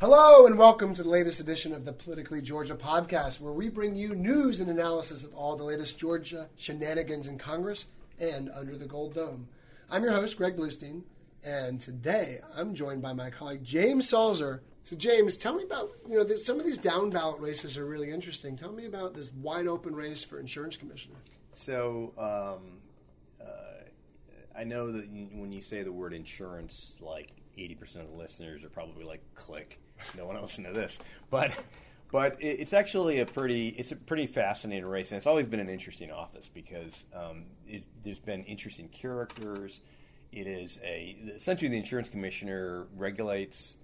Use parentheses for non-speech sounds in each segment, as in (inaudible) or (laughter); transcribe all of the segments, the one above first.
Hello, and welcome to the latest edition of the Politically Georgia podcast, where we bring you news and analysis of all the latest Georgia shenanigans in Congress and under the Gold Dome. I'm your host, Greg Bluestein, and today I'm joined by my colleague James Salzer. So, James, tell me about you know some of these down ballot races are really interesting. Tell me about this wide open race for insurance commissioner. So, um, uh, I know that when you say the word insurance, like 80% of the listeners are probably like, click, no one else know this. But, but it, it's actually a pretty, it's a pretty fascinating race. And it's always been an interesting office because um, it, there's been interesting characters. It is a, essentially the insurance commissioner regulates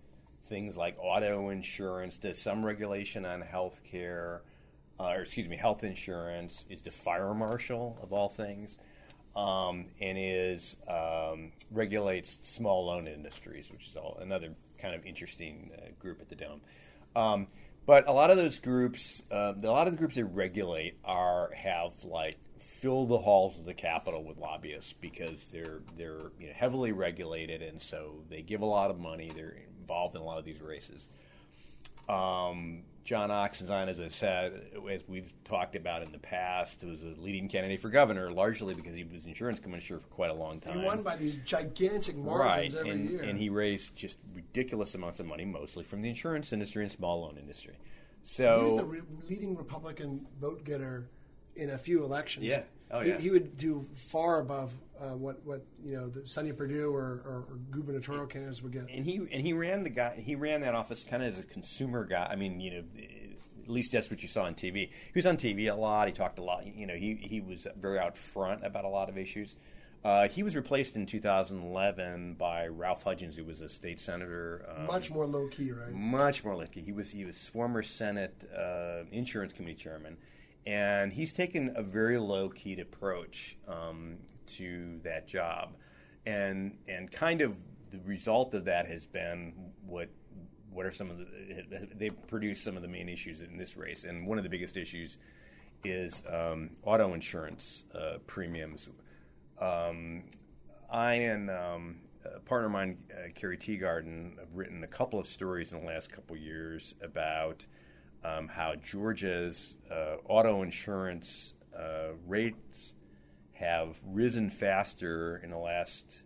things like auto insurance, does some regulation on health care, uh, or excuse me, health insurance, is the fire marshal of all things, um, and is um, regulates small loan industries, which is all another kind of interesting uh, group at the Dome. Um, but a lot of those groups, uh, a lot of the groups they regulate are have like fill the halls of the Capitol with lobbyists because they're they're you know, heavily regulated, and so they give a lot of money. They're involved in a lot of these races. Um, John Oxendine, as I said, as we've talked about in the past, was a leading candidate for governor, largely because he was insurance commissioner for quite a long time. He won by these gigantic right, margins every and, year. and he raised just ridiculous amounts of money, mostly from the insurance industry and small loan industry. So he was the re- leading Republican vote getter in a few elections. Yeah. Oh, He- yeah. He, would do far above uh, what what you know the Sonny Perdue or, or, or gubernatorial candidates would get. and he and he ran the guy he ran that office kind of as a consumer guy. I mean, you know, at least that's what you saw on TV. He was on TV a lot. He talked a lot. You know, he he was very out front about a lot of issues. Uh, he was replaced in 2011 by Ralph Hudgens, who was a state senator. Um, Much more low key, right? much more low key. He was he was former Senate uh, Insurance Committee chairman, and he's taken a very low keyed approach um, to that job, and and kind of the result of that has been what what are some of the they've produced some of the main issues in this race, and one of the biggest issues is um, auto insurance uh, premiums. Um, I and um, a partner of mine, uh, Carrie Teegardin, have written a couple of stories in the last couple of years about um, how Georgia's uh, auto insurance uh, rates have risen faster in the last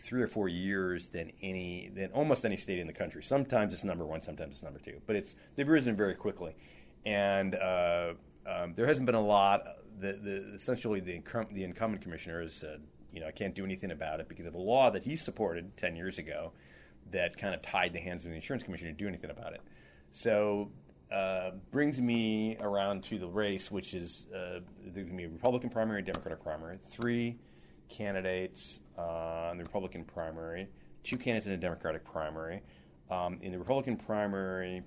three or four years than any than almost any state in the country. Sometimes it's number one, sometimes it's number two, but it's they've risen very quickly, and uh, um, there hasn't been a lot. The, the essentially the incum- the incumbent commissioner has said, you know, I can't do anything about it because of a law that he supported ten years ago that kind of tied the hands of the insurance commissioner to do anything about it. So. Uh, brings me around to the race, which is uh, there's going to be a Republican primary, Democratic primary, three candidates uh, in the Republican primary, two candidates in the Democratic primary. Um, in the Republican primary,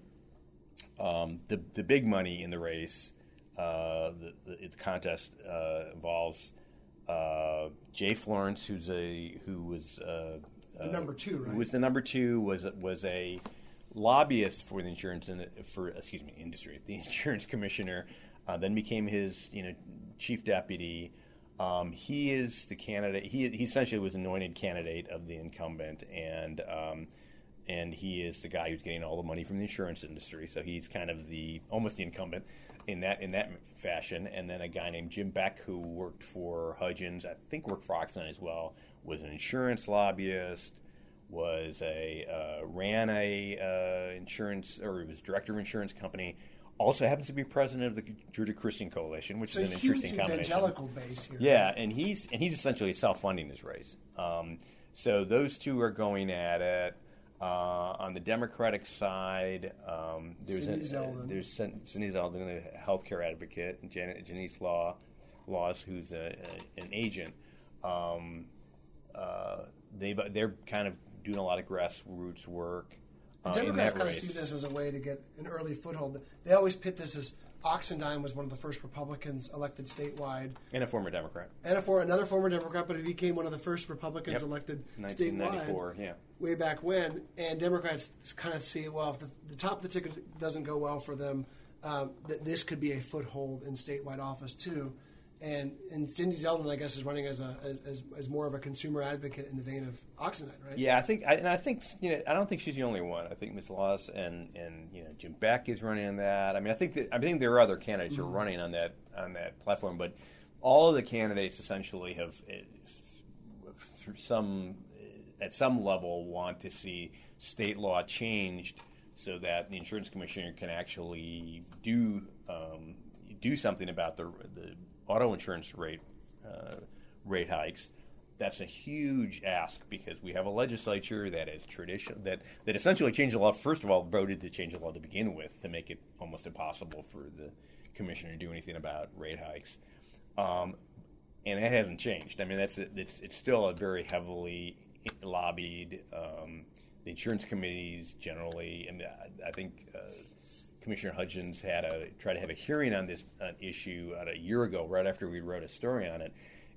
um, the the big money in the race, uh, the, the, the contest uh, involves uh, Jay Florence, who's a who was uh, The number two, right? Who was the number two? Was was a lobbyist for the insurance in, for excuse me industry, the (laughs) insurance commissioner. Uh, then became his you know chief deputy. Um, he is the candidate. He, he essentially was anointed candidate of the incumbent, and um, and he is the guy who's getting all the money from the insurance industry. So he's kind of the almost the incumbent. in that in that fashion. And then a guy named Jim Beck, who worked for Hudgens, I think worked for Oxendine as well, was an insurance lobbyist. Was a uh, ran a uh, insurance or was director of insurance company. Also happens to be president of the Georgia Christian Coalition, which It's is an interesting combination. evangelical base here. Yeah, and he's and he's essentially self-funding his race. Um, so those two are going at it. Uh, on the Democratic side, um, there's Cindy a, Zeldin. there's Cin- Cindy Zeldin, a healthcare advocate, and Jan- Janice Law, Laws, who's a, a, an agent. Um, uh, they they're kind of doing a lot of grassroots work. The uh, in Democrats kind of see this as a way to get an early foothold. They always pit this as Oxendine was one of the first Republicans elected statewide, and a former Democrat. and a for, another former Democrat, but he became one of the first Republicans Yep. elected 1994, statewide yeah. way back when. And Democrats kind of see, well, if the, the top of the ticket doesn't go well for them, um, that this could be a foothold in statewide office too. And and Cindy Zeldin, I guess, is running as a as, as more of a consumer advocate in the vein of Oxendine, right? Yeah, I think, I, and I think you know, I don't think she's the only one. I think Ms. Laws and and you know Jim Beck is running on that. I mean, I think that I think there are other candidates who are running on that on that platform, but all of the candidates essentially have, eh, through some at some level, want to see state law changed so that the insurance commissioner can actually do um, do something about the the auto insurance rate uh, rate hikes. That's a huge ask because we have a legislature that is tradition that that essentially changed the law. First of all, voted to change the law to begin with to make it almost impossible for the commissioner to do anything about rate hikes, um, and that hasn't changed. I mean, that's it's it's still a very heavily lobbied. Um, the insurance committees generally, and I, I think. Uh, Commissioner Hudgens had a try to have a hearing on this uh, issue about a year ago, right after we wrote a story on it,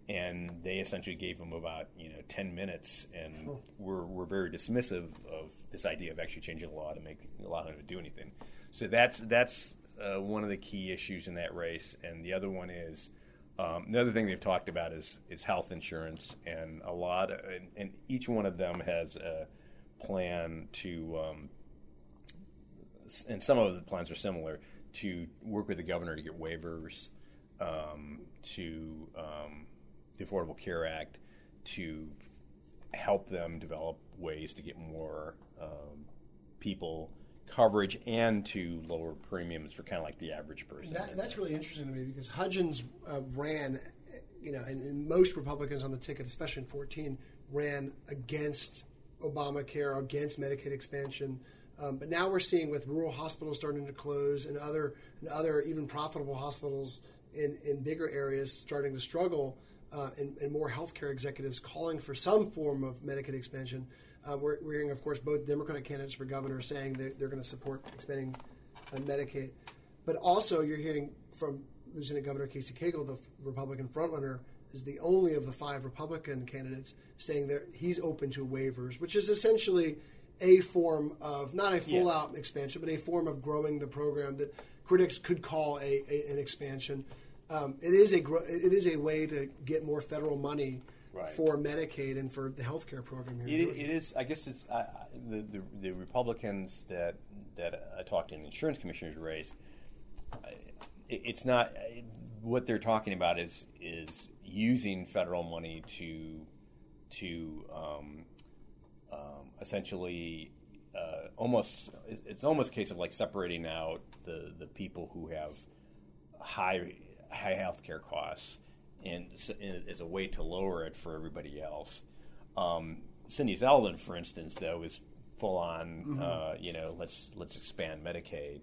and they essentially gave him about you know ten minutes, and were were very dismissive of this idea of actually changing the law to make allow him to do anything. So that's that's uh, one of the key issues in that race, and the other one is. Um, another thing they've talked about is is health insurance, and a lot, of, and, and each one of them has a plan to um, and some of the plans are similar to work with the governor to get waivers um, to um, the Affordable Care Act to help them develop ways to get more um, people coverage and to lower premiums for kind of like the average person. That, that's really interesting to me because Hudgens uh, ran, you know, and, and most Republicans on the ticket, especially in 14, ran against Obamacare, against Medicaid expansion. Um, but now we're seeing with rural hospitals starting to close and other and other even profitable hospitals in, in bigger areas starting to struggle, uh, and, and more healthcare executives calling for some form of Medicaid expansion. Uh, we're, we're hearing, of course, both Democratic candidates for governor saying they're, they're going to support expanding uh, Medicaid. But also, you're hearing from Lieutenant Governor Casey Cagle, the Republican frontrunner, is the only of the five Republican candidates saying that he's open to waivers, which is essentially a form of not a full out expansion, but a form of growing the program that critics could call a, a an expansion. Um, it is a gro- it is a way to get more federal money Right. for Medicaid and for the health care program here. It, it is. I guess it's I I- the, the the Republicans that that I talked to in the insurance commissioner's race. It, it's not what they're talking about is is using federal money to to um, um, essentially uh, almost it's almost a case of like separating out the the people who have high high healthcare costs and s- as a way to lower it for everybody else. Um, Cindy Zeldin, for instance, though, is full on. Uh, you know, let's let's expand Medicaid,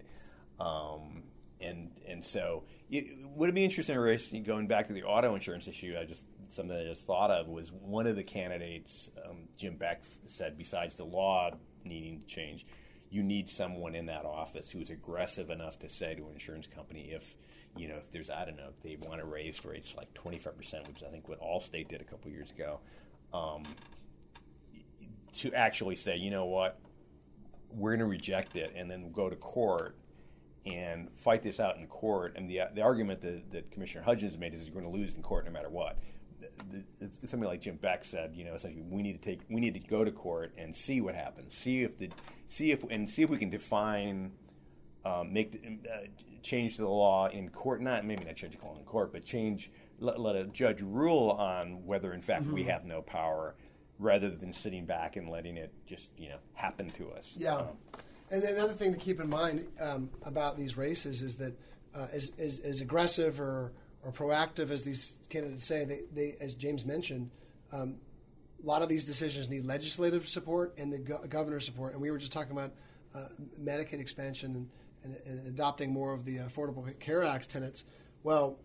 um, and and so would it be interesting, going back to the auto insurance issue? I just something I just thought of was one of the candidates, um, Jim Beck, said besides the law needing to change, you need someone in that office who is aggressive enough to say to an insurance company if you know if there's I don't know they want to raise rates like 25 percent, which I think what Allstate did a couple years ago, um, to actually say you know what we're going to reject it and then go to court and fight this out in court. And the the argument that, that Commissioner Hudgens made is you're going to lose in court no matter what. It's something like Jim Beck said, you know, essentially we need to take we need to go to court and see what happens, see if the see if and see if we can define um, make uh, change the law in court. Not maybe not change the law in court, but change let, let a judge rule on whether in fact mm-hmm. we have no power, rather than sitting back and letting it just you know happen to us. Yeah. Um, and another thing to keep in mind um, about these races is that uh, as, as, as, aggressive or, or proactive as these candidates say, they, they as James mentioned, um, a lot of these decisions need legislative support and the go- governor support. And we were just talking about uh, Medicaid expansion and, and, and, adopting more of the Affordable Care Act tenets. Well,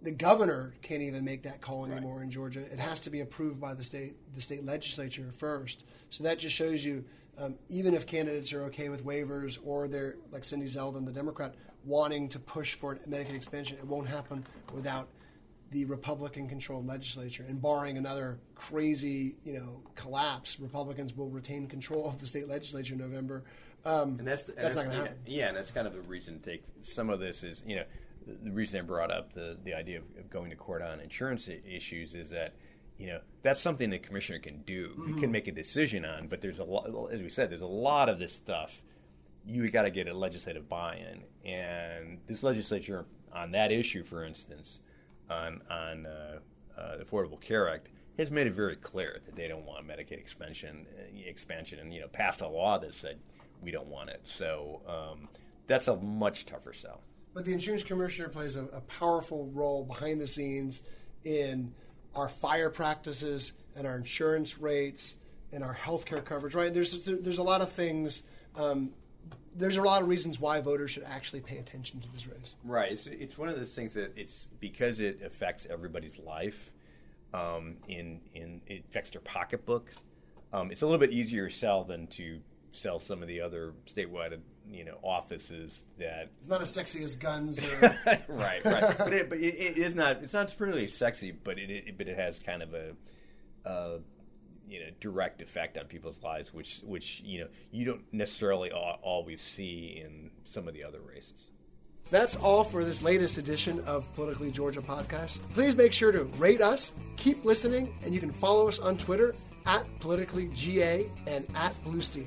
the governor can't even make that call anymore right. in Georgia. It has to be approved by the state the state legislature first. So that just shows you, um, even if candidates are okay with waivers or they're like Cindy Zeldin, the Democrat, wanting to push for Medicaid expansion, it won't happen without the Republican-controlled legislature. And barring another crazy, you know, collapse, Republicans will retain control of the state legislature in November. Um, and that's, the, that's, that's not going to happen. Yeah, and that's kind of the reason to take some of this is you know the reason I brought up the, the idea of, of going to court on insurance issues is that you know that's something the commissioner can do. Mm-hmm. can make a decision on, but there's a lot, as we said, there's a lot of this stuff. You got to get a legislative buy-in, and this legislature on that issue, for instance, on on uh, uh, the Affordable Care Act, has made it very clear that they don't want Medicaid expansion, uh, expansion, and you know passed a law that said we don't want it. So um, that's a much tougher sell. But the insurance commissioner plays a, a powerful role behind the scenes in our fire practices and our insurance rates and our healthcare coverage. Right? There's there's a lot of things. Um, there's a lot of reasons why voters should actually pay attention to this race. Right. It's, it's one of those things that it's because it affects everybody's life. Um, in in it affects their pocketbook. Um, it's a little bit easier to sell than to sell some of the other statewide you know offices that it's not as sexy as guns or... (laughs) right right but it, but it, it is not it's not particularly sexy but it, it, but it has kind of a uh, you know direct effect on people's lives which which you know you don't necessarily always see in some of the other races that's all for this latest edition of Politically Georgia podcast. Please make sure to rate us, keep listening, and you can follow us on Twitter at politicallyga and at Bluestein.